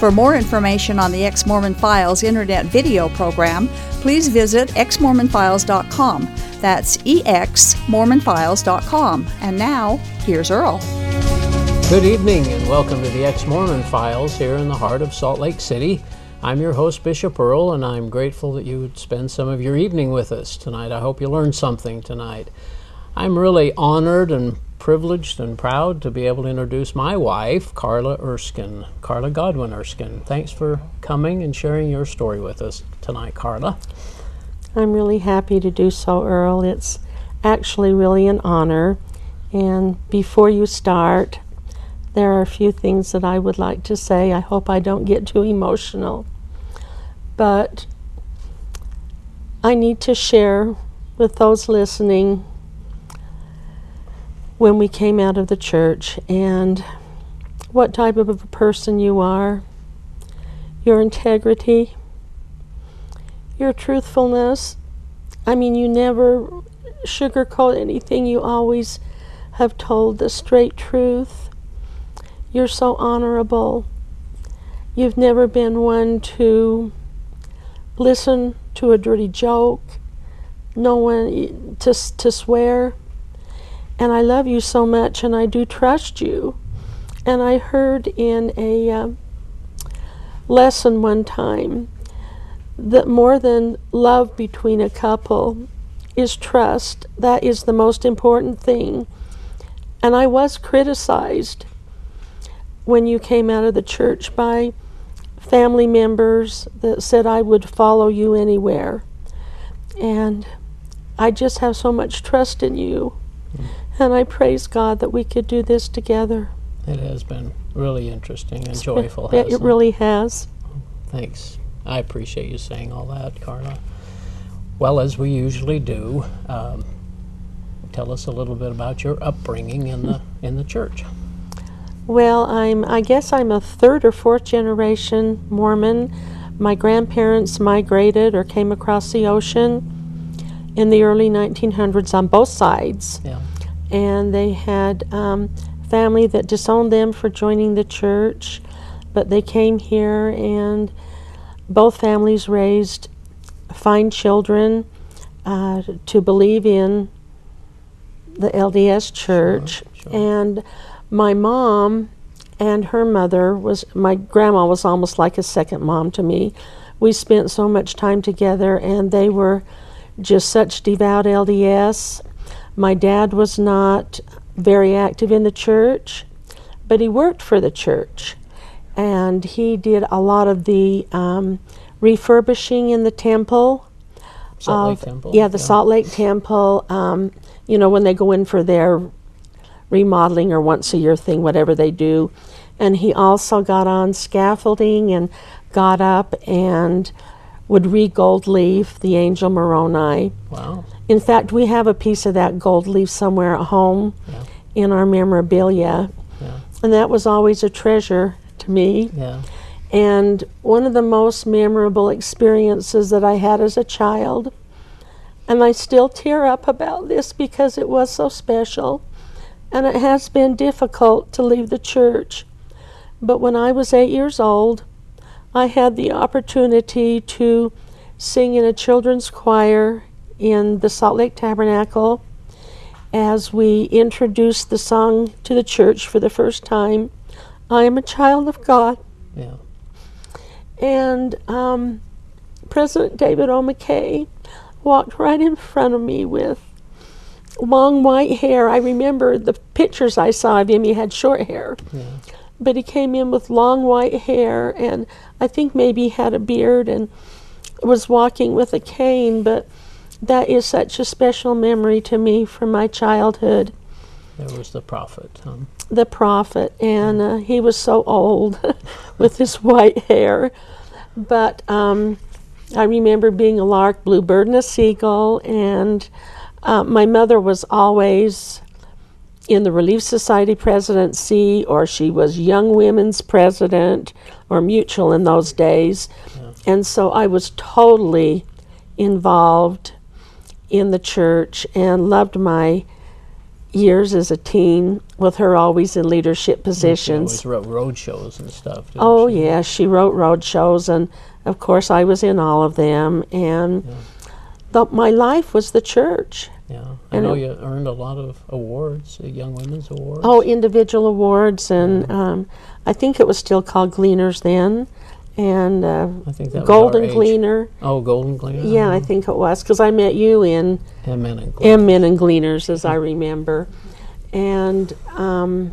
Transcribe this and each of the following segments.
For more information on the Ex Mormon Files internet video program, please visit exmormonfiles.com. That's exmormonfiles.com. And now, here's Earl. Good evening and welcome to the Ex Mormon Files here in the heart of Salt Lake City. I'm your host, Bishop Earl, and I'm grateful that you would spend some of your evening with us tonight. I hope you learned something tonight. I'm really honored and privileged and proud to be able to introduce my wife, Karla Erskine, Karla Godwin Erskine. Thanks for coming and sharing your story with us tonight, Karla. I'm really happy to do so, Earl. It's actually really an honor. And before you start, there are a few things that I would like to say. I hope I don't get too emotional. But I need to share with those listening when we came out of the church and what type of a person you are, your integrity, your truthfulness. I mean, you never sugarcoat anything, you always have told the straight truth. You're so honorable. You've never been one to listen to a dirty joke, no one to, to swear and I love you so much, and I do trust you. And I heard in a uh, lesson one time that more than love between a couple is trust. That is the most important thing. And I was criticized when you came out of the church by family members that said I would follow you anywhere. And I just have so much trust in you. And I praise God that we could do this together. It has been really interesting and joyful. It, it really has. Thanks. I appreciate you saying all that, Karla. Well, as we usually do, um, tell us a little bit about your upbringing in the in the church. Well, I'm I guess I'm a third or fourth generation Mormon. My grandparents migrated or came across the ocean in the early 1900s on both sides. Yeah and they had um, family that disowned them for joining the church, but they came here and both families raised fine children uh, to believe in the LDS church. Sure, sure. And my mom and her mother was, my grandma was almost like a second mom to me. We spent so much time together, and they were just such devout LDS my dad was not very active in the church, but he worked for the church. And he did a lot of the um, refurbishing in the temple. Salt of, Lake Temple. Yeah, the yeah. Salt Lake Temple. Um, you know, when they go in for their remodeling or once a year thing, whatever they do. And he also got on scaffolding and got up and would read gold leaf, the angel Moroni. Wow. In fact, we have a piece of that gold leaf somewhere at home yeah. in our memorabilia. Yeah. And that was always a treasure to me. Yeah. And one of the most memorable experiences that I had as a child, and I still tear up about this because it was so special, and it has been difficult to leave the church. But when I was eight years old, I had the opportunity to sing in a children's choir in the Salt Lake Tabernacle as we introduced the song to the church for the first time. I am a child of God. Yeah. And um, President David O. McKay walked right in front of me with long white hair. I remember the pictures I saw of him. He had short hair. Yeah but he came in with long white hair and I think maybe he had a beard and was walking with a cane, but that is such a special memory to me from my childhood. There was the prophet. Huh? The prophet, and uh, he was so old with his white hair. But um, I remember being a lark, bluebird, and a seagull, and Uh, my mother was always in the Relief Society presidency, or she was Young Women's president, or Mutual in those days. And so I was totally involved in the church and loved my years as a teen with her always in leadership She positions. always wrote road shows and stuff. Oh she? yeah, she wrote road shows, and of course I was in all of them. And the, my life was the church. Yeah, I And know it- you earned a lot of awards, uh, Young Women's Awards. Oh, individual awards, and um, I think it was still called Gleaners then, and uh, I think that Golden. Gleaner. Oh, Golden Gleaner. Yeah, I think it was because I met you in Men and Gleaner. M Men and Gleaners, as I remember, and um,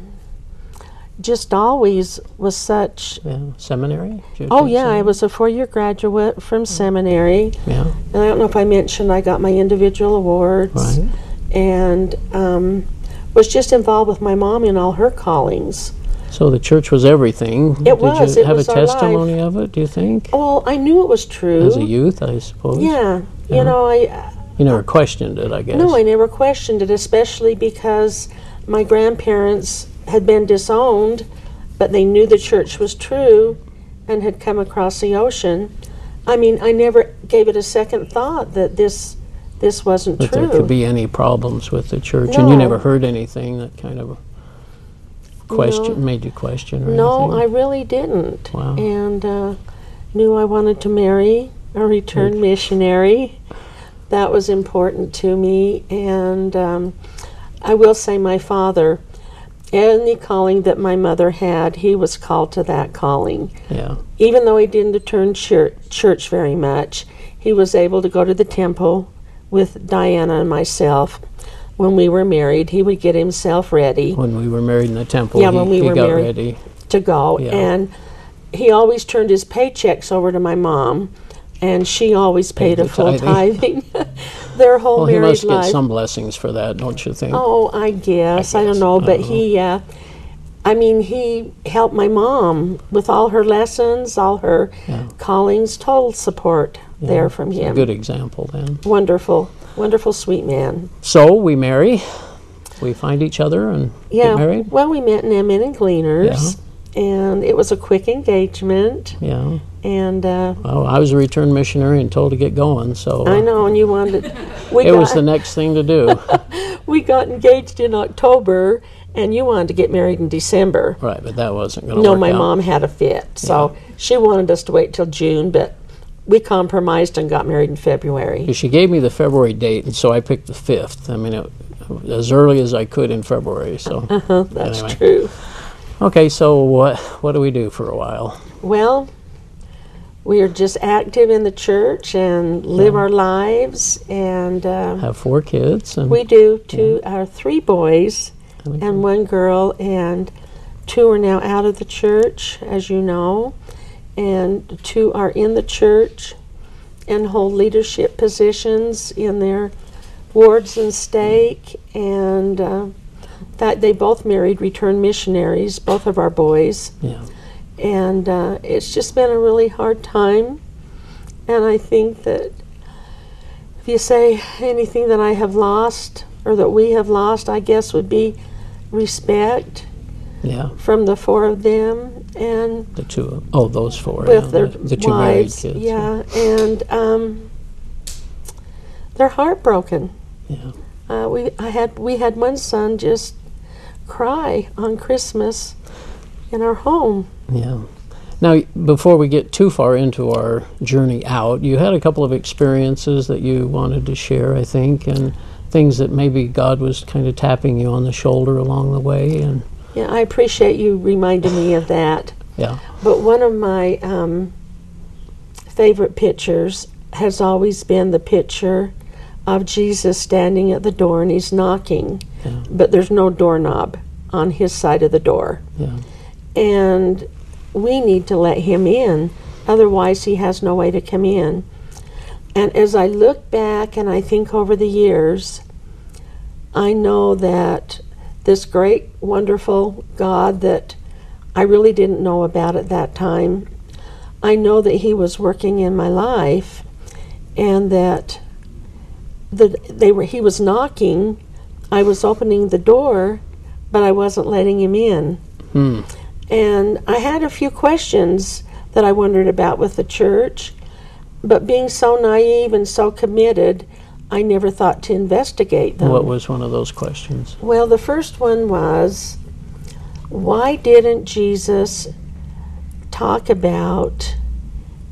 just always was such. Yeah, seminary. Oh yeah, I was a four-year graduate from seminary, Yeah, and I don't know if I mentioned I got my individual awards. right. and um, was just involved with my mom in all her callings. So the church was everything. It Did was, you it have was a our life. testimony of it? Do you think, Well, I knew it was true. as a youth, I suppose? yeah, you know, I You never questioned it, I guess. no, I never questioned it, especially because my grandparents had been disowned, but they knew the church was true, and had come across the ocean. I mean, I never gave it a second thought that this this wasn't that true. there could be any problems with the church, and you No. never heard anything that kind of question made you question or No, I really didn't. Wow. And uh, knew I wanted to marry a returned missionary. That was important to me. And um, I will say, my father, any calling that my mother had, he was called to that calling. yeah, Even though he didn't attend church, church very much, he was able to go to the temple with Diana and myself. When we were married, he would get himself ready. when we were married in the temple, Yeah, he, when we he were got married. ready. to go Yeah. and he always turned his paychecks over to my mom and she always paid, Paid a full tithing. tithing their whole Well, he married must get some blessings for that, don't you think? oh i guess i, guess. don't know but Uh-huh. he uh, i mean he helped my mom with all her lessons all her Yeah. callings total support Yeah, there from him good example then. wonderful wonderful sweet man So we marry, we find each other and yeah get married. well we met in M Men and gleaners and it was a quick engagement Yeah. and uh, Well, I was a returned missionary and told to get going, so I know, and you wanted. We it was the next thing to do. we got engaged in October, and you wanted to get married in December. right, but that wasn't going to No, my out. mom had a fit, so she wanted us to wait till June, but we compromised and got married in February. She gave me the February date, and so I picked the fifth. I mean, it, as early as I could in February. So, Huh, That's Anyway. true. okay. So what what do we do for a while? Well, we are just active in the church and live our lives, and uh, Have four kids, and we do two, our three boys and one girl, and two are now out of the church, as you know, and two are in the church and hold leadership positions in their wards and stake. And uh, that they both married returned missionaries, both of our boys, yeah, and uh, it's just been a really hard time. And I think that if you say anything that I have lost or that we have lost, I guess would be respect yeah. from the four of them and The two. Oh, those four. with yeah, their the, the two married wives. kids. Yeah, and um, they're heartbroken. Yeah. Uh, we I had we had one son just cry on Christmas in our home. Yeah. Now, before we get too far into our journey out, you had a couple of experiences that you wanted to share, I think, and things that maybe God was kind of tapping you on the shoulder along the way. And Yeah, I appreciate you reminding me of that. yeah, But one of my um, favorite pictures has always been the picture of Jesus standing at the door and he's knocking, Yeah. but there's no doorknob on his side of the door. yeah, And we need to let him in, otherwise, he has no way to come in. And as I look back and I think over the years, I know that this great, wonderful God that I really didn't know about at that time, I know that He was working in my life and that the they were he was knocking. I was opening the door, but I wasn't letting him in. Hmm. And I had a few questions that I wondered about with the church, but being so naive and so committed, I never thought to investigate them. What was one of those questions? Well, the first one was why didn't Jesus talk about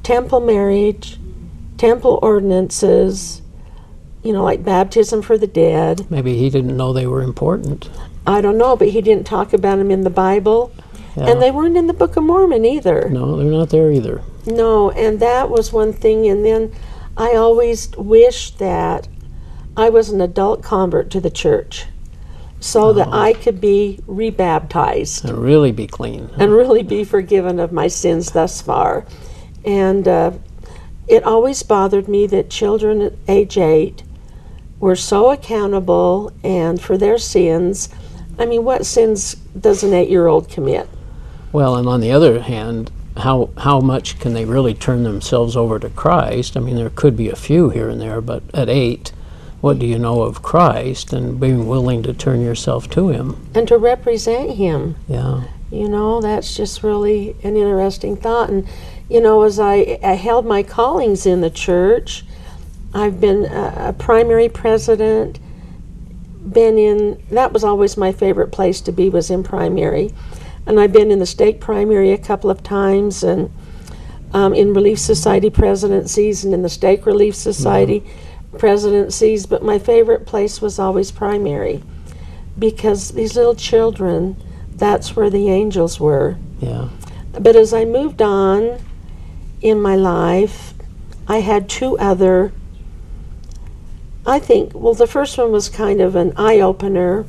temple marriage, temple ordinances, you know, like baptism for the dead? Maybe he didn't know they were important. I don't know, but he didn't talk about them in the Bible. Yeah. And they weren't in the Book of Mormon either. no, they're not there either. No, and that was one thing. And then I always wished that I was an adult convert to the church so that I could be rebaptized And really be clean. and really be forgiven of my sins thus far. And uh, it always bothered me that children at age eight were so accountable and for their sins. I mean, what sins does an eight year old commit? Well, and on the other hand, how how much can they really turn themselves over to Christ? I mean, there could be a few here and there, but at eight, what do you know of Christ and being willing to turn yourself to Him? And to represent Him. Yeah. You know, that's just really an interesting thought. And, you know, as I, I held my callings in the church, I've been a, a primary president, been in, that was always my favorite place to be, was in primary. And I've been in the stake primary a couple of times and um, in Relief Society presidencies and in the Stake Relief Society presidencies. But my favorite place was always primary because these little children, that's where the angels were. Yeah. But as I moved on in my life, I had two other. I think, well, the first one was kind of an eye opener,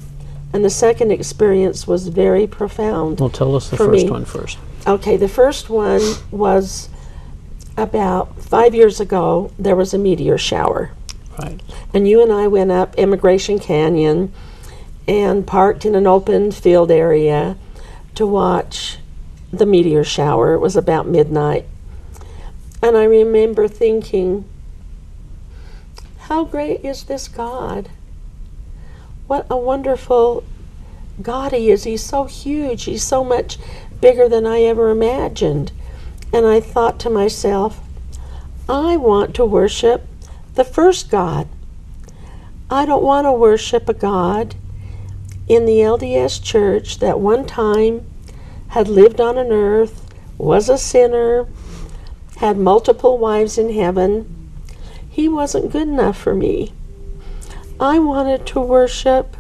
and the second experience was very profound. Well, tell us the first me. one first. Okay, the first one was about five years ago, there was a meteor shower. Right. And you and I went up Emigration Canyon and parked in an open field area to watch the meteor shower. It was about midnight. And I remember thinking, how great is this God? What a wonderful God He is. He's so huge. He's so much bigger than I ever imagined. And I thought to myself, I want to worship the first God. I don't want to worship a God in the LDS church that one time had lived on an earth, was a sinner, had multiple wives in heaven. He wasn't good enough for me. I wanted to worship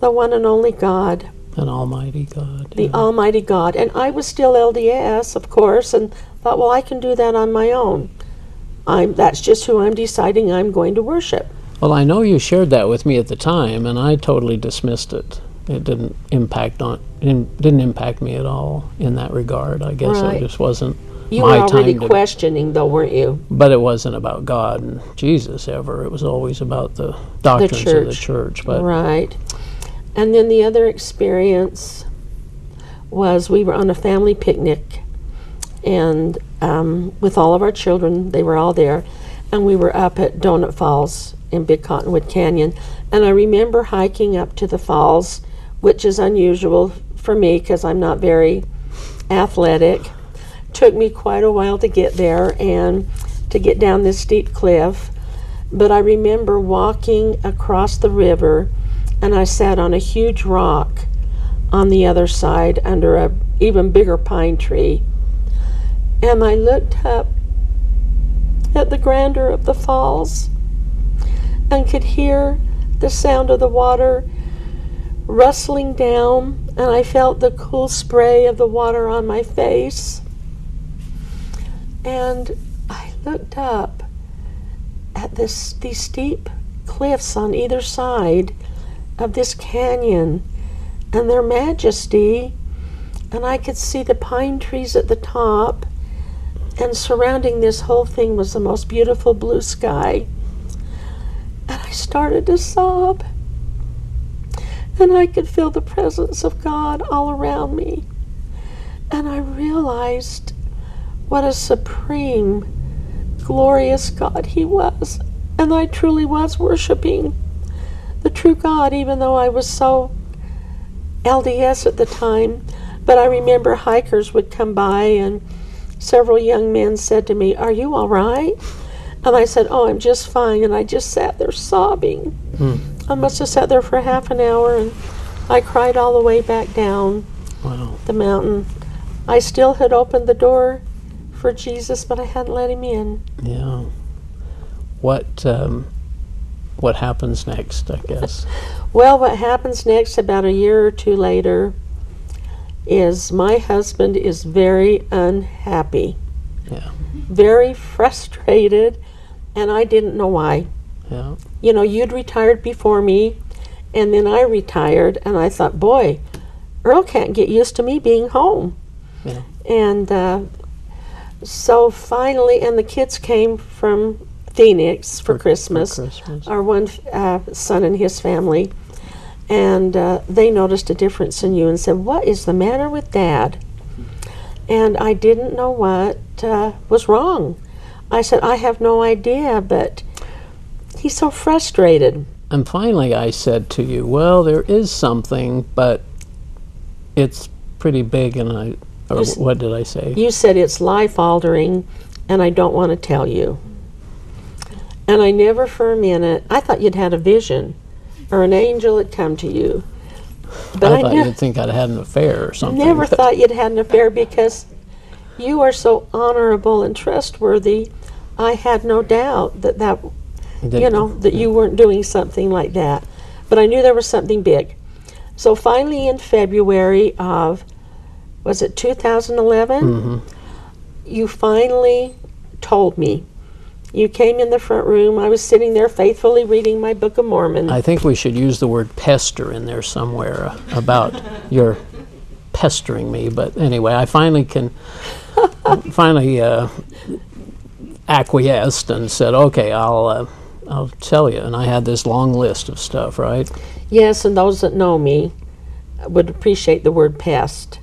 the one and only God, An Almighty God. the yeah. Almighty God. And I was still LDS, of course, and thought, well, I can do that on my own. I'm, that's just who I'm deciding I'm going to worship. Well, I know you shared that with me at the time, and I totally dismissed it. It didn't impact on in, didn't impact me at all in that regard. I guess Right. it just wasn't You my were already time to questioning, though, weren't you? but it wasn't about God and Jesus ever. It was always about the doctrines of the church. church. But right. And then the other experience was we were on a family picnic, and um, with all of our children, they were all there, and we were up at Donut Falls in Big Cottonwood Canyon. And I remember hiking up to the falls, which is unusual for me because I'm not very athletic. Took me quite a while to get there and to get down this steep cliff. But I remember walking across the river and I sat on a huge rock on the other side under a even bigger pine tree. And I looked up at the grandeur of the falls and could hear the sound of the water rustling down, and I felt the cool spray of the water on my face. And I looked up at this these steep cliffs on either side of this canyon and their majesty and I could see the pine trees at the top and surrounding this whole thing was the most beautiful blue sky. And I started to sob and I could feel the presence of God all around me. And I realized what a supreme glorious God he was And I truly was worshiping the true God, even though I was so LDS at the time. But I remember hikers would come by, and several young men said to me, Are you all right? And I said, Oh, I'm just fine. And I just sat there sobbing. Hmm. I must have sat there for half an hour, and I cried all the way back down Wow. the mountain. I still had opened the door for Jesus, but I hadn't let him in. Yeah. What um, what happens next? I guess. Well, what happens next, about a year or two later, is my husband is very unhappy, Yeah. very frustrated, and I didn't know why. Yeah. You know, you'd retired before me, and then I retired, and I thought, boy, Earl can't get used to me being home. Yeah. And uh, so finally, and the kids came from Phoenix for, Christmas. Christmas. Our one uh, son and his family, and uh, they noticed a difference in you and said, "What is the matter with Dad?" And I didn't know what uh, was wrong. I said, "I have no idea," but he's so frustrated. And finally, I said to you, "Well, there is something, but it's pretty big." And I, s- what did I say? You said it's life altering, and I don't want to tell you. And I never for a minute, I thought you'd had a vision or an angel had come to you. But I I, thought you'd think I'd had an affair or something. never thought you'd had an affair because you are so honorable and trustworthy. I had no doubt that that you know that you weren't doing something like that. But I knew there was something big. So finally, in February of was it 2011, Mhm. you finally told me. You came in the front room. I was sitting there faithfully reading my Book of Mormon. I think we should use the word pester in there somewhere uh, about your pestering me. But anyway, I finally can finally uh, acquiesced and said, "Okay, I'll uh, I'll tell you." And I had this long list of stuff, right? yes, and those that know me would appreciate the word pest.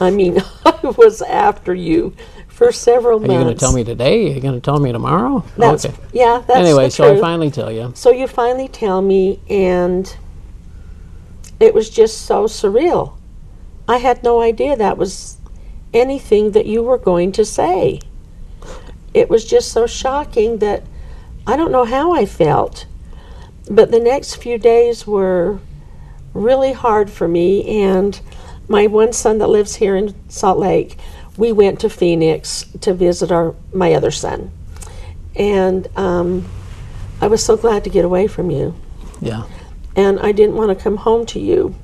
I mean, I was after you for several months. Are you going to tell me today? Are you going to tell me tomorrow? That's okay. yeah. That's anyway, so I finally tell you. So you finally tell me, and it was just so surreal. I had no idea that was anything that you were going to say. It was just so shocking that I don't know how I felt. But the next few days were really hard for me, and my one son that lives here in Salt Lake, we went to Phoenix to visit our my other son, and um, I was so glad to get away from you, Yeah. and I didn't want to come home to you.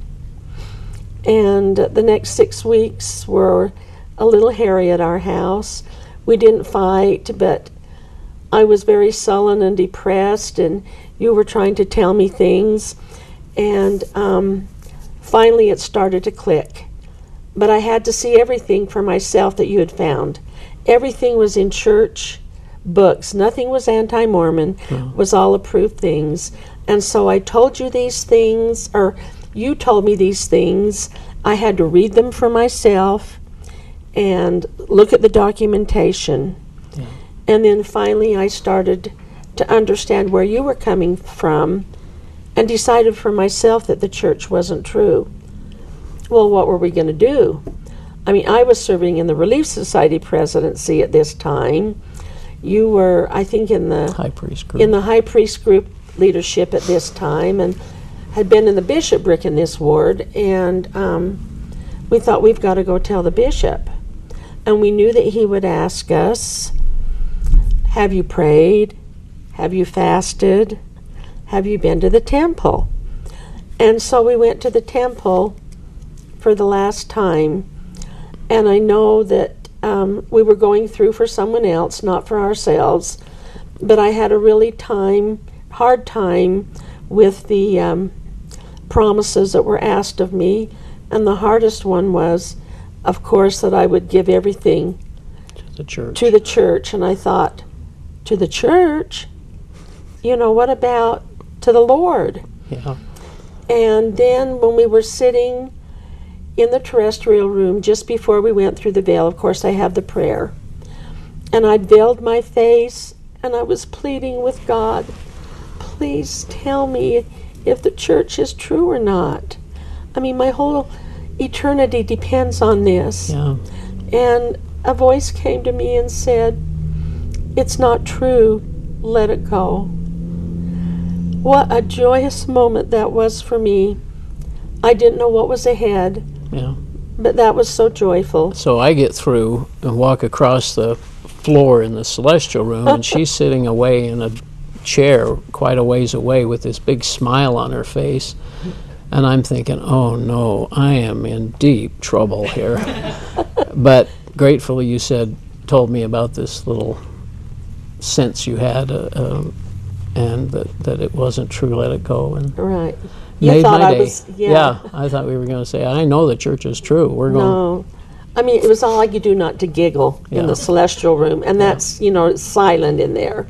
And the next six weeks were a little hairy at our house. We didn't fight, but I was very sullen and depressed, and you were trying to tell me things. And um, finally, it started to click. But I had to see everything for myself that you had found. Everything was in church books. Nothing was anti Mormon, hmm. was all approved things. And so I told you these things, or you told me these things. I had to read them for myself and look at the documentation. Hmm. And then finally, I started to understand where you were coming from and decided for myself that the church wasn't true. Well, what were we going to do? I mean, I was serving in the Relief Society presidency at this time. You were, I think, in the High priest group. in the high priest group leadership at this time and had been in the bishopric in this ward. And um, we thought we've got to go tell the bishop. And we knew that he would ask us, Have you prayed? Have you fasted? Have you been to the temple? And so we went to the temple for the last time. And I know that um, we were going through for someone else, not for ourselves. But I had a really time, hard time with the um, promises that were asked of me. And the hardest one was, of course, that I would give everything to the church. to the church. And I thought, to the church? You know, what about to the Lord? yeah. And then when we were sitting in the terrestrial room just before we went through the veil, of course, I have the prayer. And I veiled my face and I was pleading with God please tell me if the church is true or not? I mean, my whole eternity depends on this. Yeah. And a voice came to me and said, It's not true. Let it go. What a joyous moment that was for me. I didn't know what was ahead, Yeah. but that was so joyful. So I get through and walk across the floor in the celestial room, and she's sitting away in a chair quite a ways away with this big smile on her face. And I'm thinking, oh no, I am in deep trouble here. but gratefully, you said, told me about this little sense you had, uh, um, and that, that it wasn't true, let it go. And Right. You made thought my I day. was, yeah. I thought we were going to say, I know the church is true. We're going, No. I mean, it was all I could do not to giggle in the celestial room, and that's, you know, it's silent in there.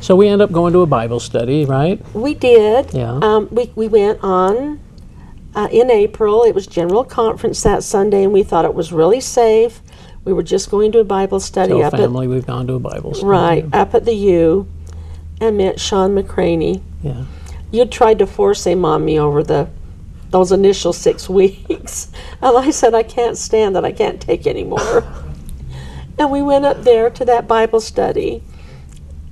So we end up going to a Bible study, right? We did. Yeah. Um, we, we went on uh, in April. It was general conference that Sunday, and we thought it was really safe. We were just going to a Bible study Tell up family we've gone to a Bible study. right up at the U, and met Shawn McCraney. Yeah. You tried to force him on me over the those initial six weeks, and I said I can't stand it. I can't take anymore. and we went up there to that Bible study,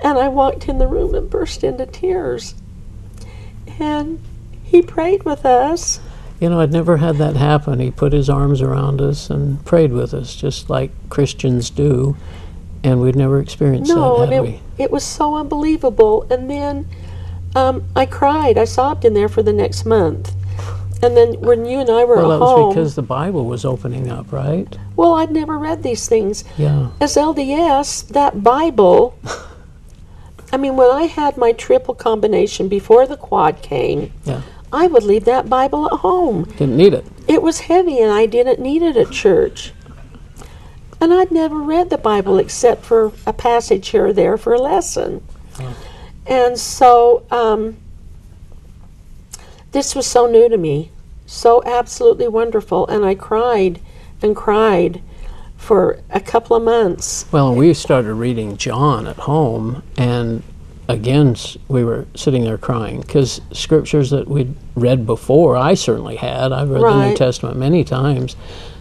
and I walked in the room and burst into tears. And he prayed with us. You know, I'd never had that happen. He put his arms around us and prayed with us, just like Christians do. And we'd never experienced No, that, had it, we? It was so unbelievable. And then um, I cried. I sobbed in there for the next month. And then when you and I were Well, at that was home, because the Bible was opening up, right? well, I'd never read these things. Yeah. As LDS, that Bible, I mean, when I had my triple combination before the quad came, Yeah. I would leave that Bible at home. Didn't need it. It was heavy and I didn't need it at church. And I'd never read the Bible except for a passage here or there for a lesson. And so um, this was so new to me, so absolutely wonderful. And I cried and cried for a couple of months. Well, we started reading John at home, and again, we were sitting there crying because scriptures that we'd read before, I certainly had. I've read the New Testament many times.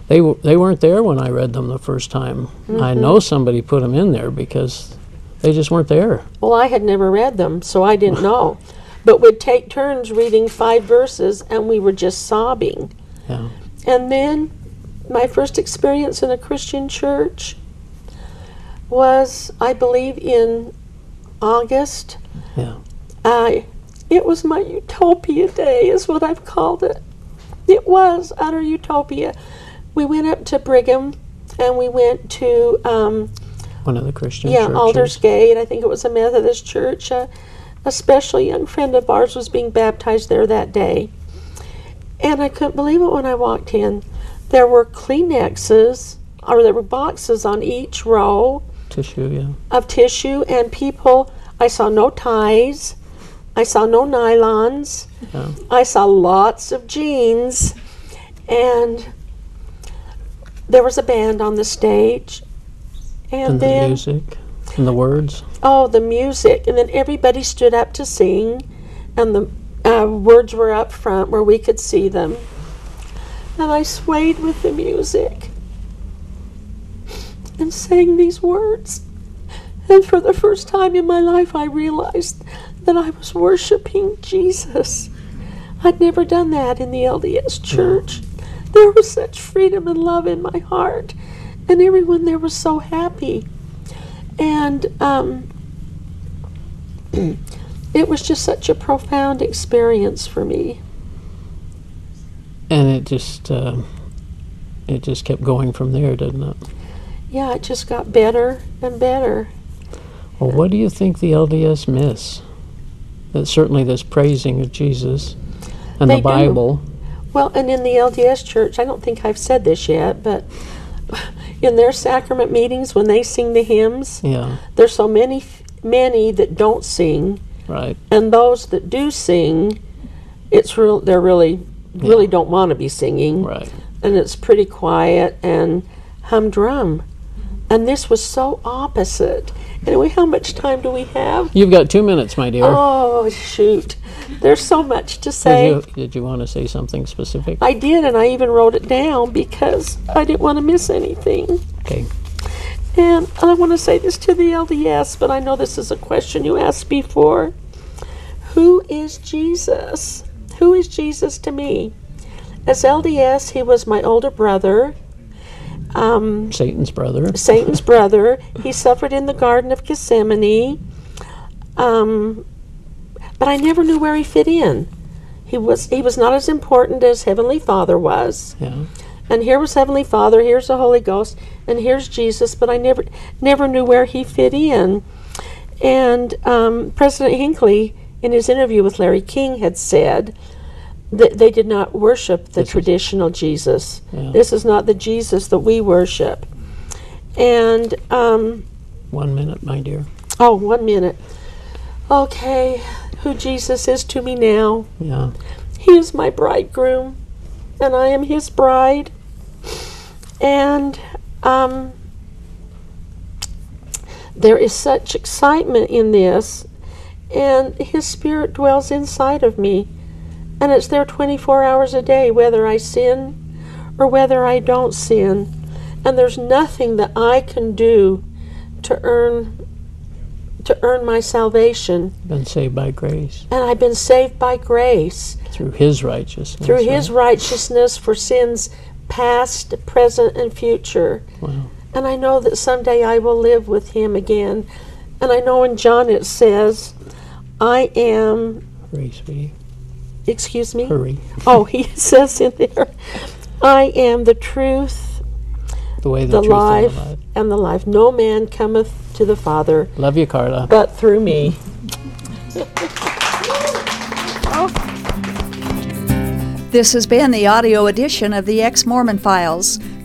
They, w- they weren't there when I read them the first time. I Mm-hmm. know somebody put them in there because they just weren't there. Well, I had never read them, so I didn't know. But we'd take turns reading five verses and we were just sobbing. Yeah. And then my first experience in a Christian church was, I believe, in August. Yeah. I, it was my utopia day, is what I've called it. It was utter utopia. We went up to Brigham and we went to, um, One of the Christian yeah, churches. Aldersgate. I think it was a Methodist church. Uh, a special young friend of ours was being baptized there that day. And I couldn't believe it when I walked in. There were Kleenexes, or there were boxes on each row Tissue, yeah. of tissue, and people. I saw no ties. I saw no nylons. Yeah. I saw lots of jeans. And there was a band on the stage. And, And the then. music and the words. Oh, the music. And then everybody stood up to sing, and the uh, words were up front where we could see them. And I swayed with the music and sang these words. And for the first time in my life, I realized that I was worshiping Jesus. I'd never done that in the LDS church. There was such freedom and love in my heart, and everyone there was so happy and um, it was just such a profound experience for me. And it just, uh, it just kept going from there, didn't it? Yeah, it just got better and better. Well, what do you think the LDS miss? That certainly this praising of Jesus and They the do. Well, and in the LDS church, I don't think I've said this yet, but in their sacrament meetings when they sing the hymns, Yeah, there's so many many that don't sing, right. and those that do sing, it's real. They're really really don't want to be singing. Right. and it's pretty quiet and humdrum. And this was so opposite. Anyway, how much time do we have? You've got two minutes, my dear. Oh, shoot. There's so much to say. Did you, did you want to say something specific? I did, and I even wrote it down because I didn't want to miss anything. Okay. And I want to say this to the LDS, but I know this is a question you asked before. Who is Jesus? Who is Jesus to me? As LDS, he was my older brother, um, Satan's brother. Satan's brother. He suffered in the Garden of Gethsemane. Um, but I never knew where he fit in. He was he was not as important as Heavenly Father was. Yeah. And here was Heavenly Father, here's the Holy Ghost, and here's Jesus, but I never never knew where he fit in. And um, President Hinckley, in his interview with Larry King, had said that they did not worship the This is- traditional Jesus. Yeah. This is not the Jesus that we worship. And um, One minute, my dear. oh, one minute. Okay, who Jesus is to me now? Yeah. He is my bridegroom, and I am his bride. And um, there is such excitement in this, and his spirit dwells inside of me. And it's there 24 hours a day, whether I sin or whether I don't sin. And there's nothing that I can do to earn to earn my salvation. Been saved by grace And I've been saved by grace through His righteousness. through his right? righteousness for sins past, present, and future. Wow. And I know that someday I will live with him again. And I know in John it says, I am, Grace be. Excuse me? Hurry. Oh, he says in there, I am the truth, The way, the, the truth, life, and the life. and the life. No man cometh to the Father Love you, Karla. but through me. This has been the audio edition of the Ex Mormon Files.